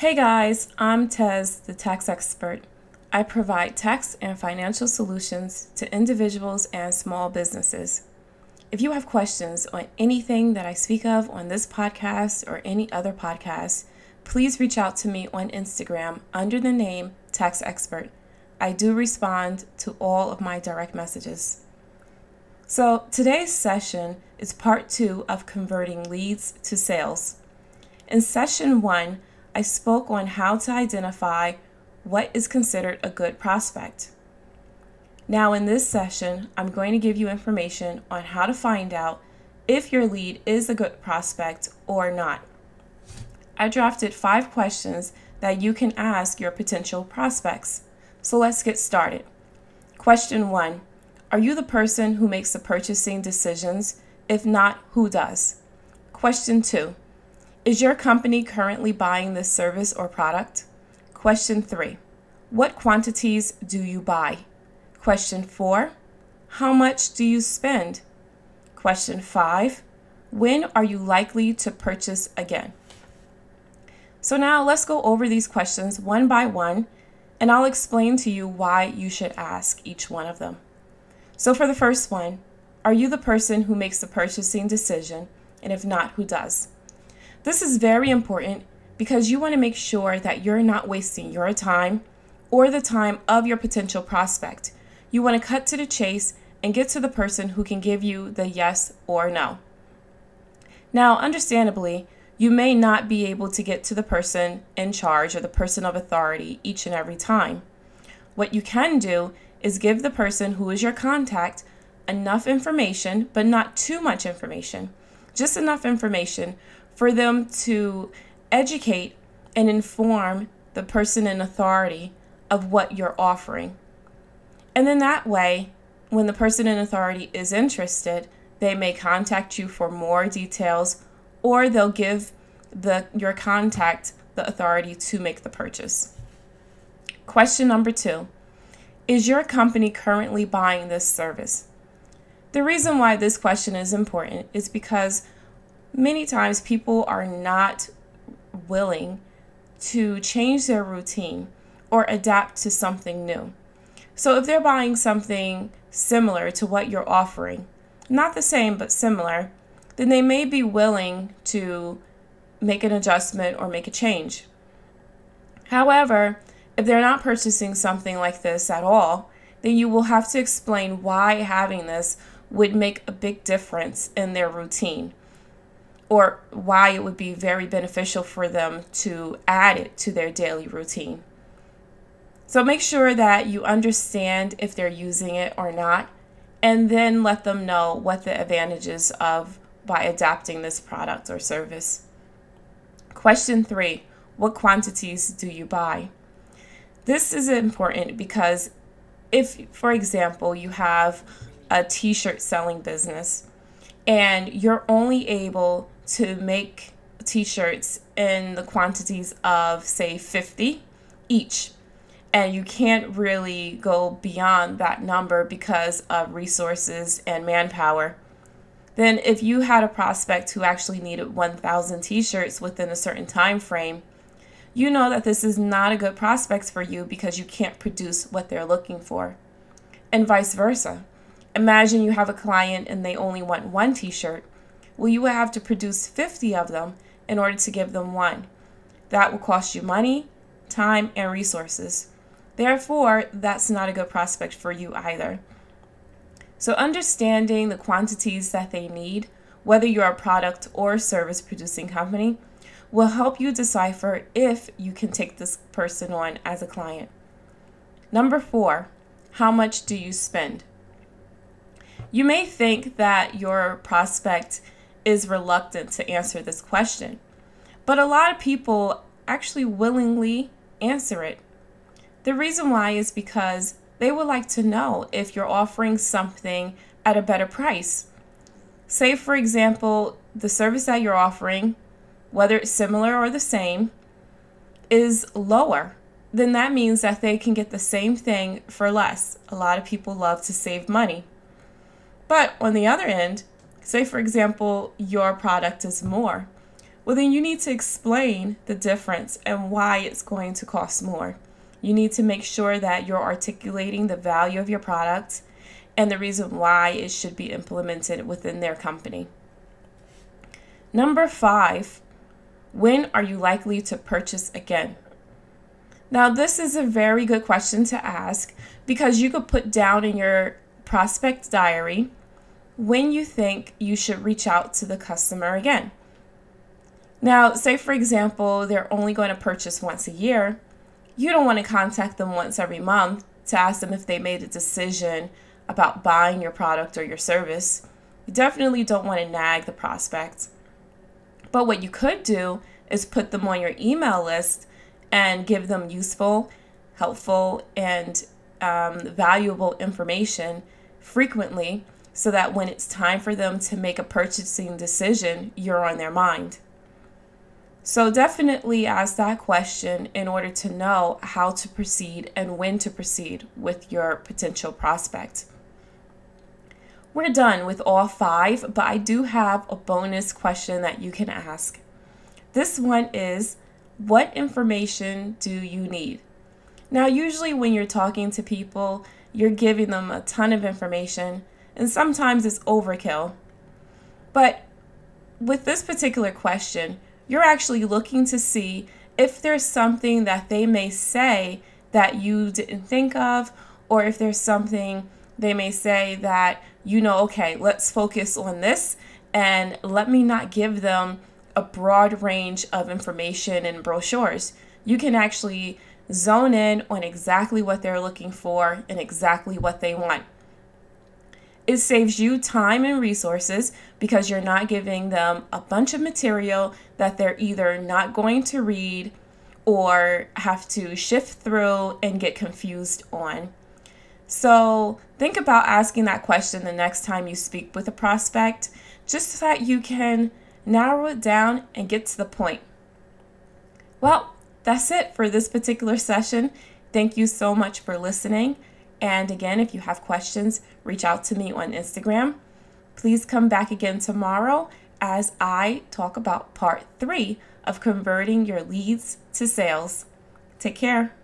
Hey guys, I'm Tez, the tax expert. I provide tax and financial solutions to individuals and small businesses. If you have questions on anything that I speak of on this podcast or any other podcast, please reach out to me on Instagram under the name Tax Expert. I do respond to all of my direct messages. So, today's session is part two of converting leads to sales. In session one, I spoke on how to identify what is considered a good prospect. Now, in this session, I'm going to give you information on how to find out if your lead is a good prospect or not. I drafted five questions that you can ask your potential prospects. So let's get started. Question one Are you the person who makes the purchasing decisions? If not, who does? Question two Is your company currently buying this service or product? Question three What quantities do you buy? Question four How much do you spend? Question five When are you likely to purchase again? So now let's go over these questions one by one and I'll explain to you why you should ask each one of them. So, for the first one, are you the person who makes the purchasing decision? And if not, who does? This is very important because you want to make sure that you're not wasting your time or the time of your potential prospect. You want to cut to the chase and get to the person who can give you the yes or no. Now, understandably, you may not be able to get to the person in charge or the person of authority each and every time. What you can do is give the person who is your contact enough information, but not too much information, just enough information for them to educate and inform the person in authority of what you're offering. And then that way, when the person in authority is interested, they may contact you for more details or they'll give the your contact the authority to make the purchase. Question number 2. Is your company currently buying this service? The reason why this question is important is because many times people are not willing to change their routine or adapt to something new. So if they're buying something similar to what you're offering, not the same but similar, then they may be willing to make an adjustment or make a change. However, if they're not purchasing something like this at all, then you will have to explain why having this would make a big difference in their routine or why it would be very beneficial for them to add it to their daily routine. So make sure that you understand if they're using it or not, and then let them know what the advantages of by adapting this product or service. Question three What quantities do you buy? This is important because if, for example, you have a t shirt selling business and you're only able to make t shirts in the quantities of, say, 50 each, and you can't really go beyond that number because of resources and manpower, then if you had a prospect who actually needed 1000 t-shirts within a certain time frame you know that this is not a good prospect for you because you can't produce what they're looking for. And vice versa. Imagine you have a client and they only want one t-shirt well you would have to produce 50 of them in order to give them one that will cost you money time and resources therefore that's not a good prospect for you either so, understanding the quantities that they need, whether you're a product or service producing company, will help you decipher if you can take this person on as a client. Number four, how much do you spend? You may think that your prospect is reluctant to answer this question, but a lot of people actually willingly answer it. The reason why is because they would like to know if you're offering something at a better price. Say, for example, the service that you're offering, whether it's similar or the same, is lower, then that means that they can get the same thing for less. A lot of people love to save money. But on the other end, say, for example, your product is more. well, then you need to explain the difference and why it's going to cost more. You need to make sure that you're articulating the value of your product and the reason why it should be implemented within their company. Number five, when are you likely to purchase again? Now, this is a very good question to ask because you could put down in your prospect diary when you think you should reach out to the customer again. Now, say for example, they're only going to purchase once a year. You don't want to contact them once every month to ask them if they made a decision about buying your product or your service. You definitely don't want to nag the prospect. But what you could do is put them on your email list and give them useful, helpful, and um, valuable information frequently so that when it's time for them to make a purchasing decision, you're on their mind. So, definitely ask that question in order to know how to proceed and when to proceed with your potential prospect. We're done with all five, but I do have a bonus question that you can ask. This one is What information do you need? Now, usually when you're talking to people, you're giving them a ton of information, and sometimes it's overkill. But with this particular question, you're actually looking to see if there's something that they may say that you didn't think of, or if there's something they may say that you know, okay, let's focus on this and let me not give them a broad range of information and brochures. You can actually zone in on exactly what they're looking for and exactly what they want. It saves you time and resources because you're not giving them a bunch of material that they're either not going to read or have to shift through and get confused on. So, think about asking that question the next time you speak with a prospect, just so that you can narrow it down and get to the point. Well, that's it for this particular session. Thank you so much for listening. And again, if you have questions, reach out to me on Instagram. Please come back again tomorrow as I talk about part three of converting your leads to sales. Take care.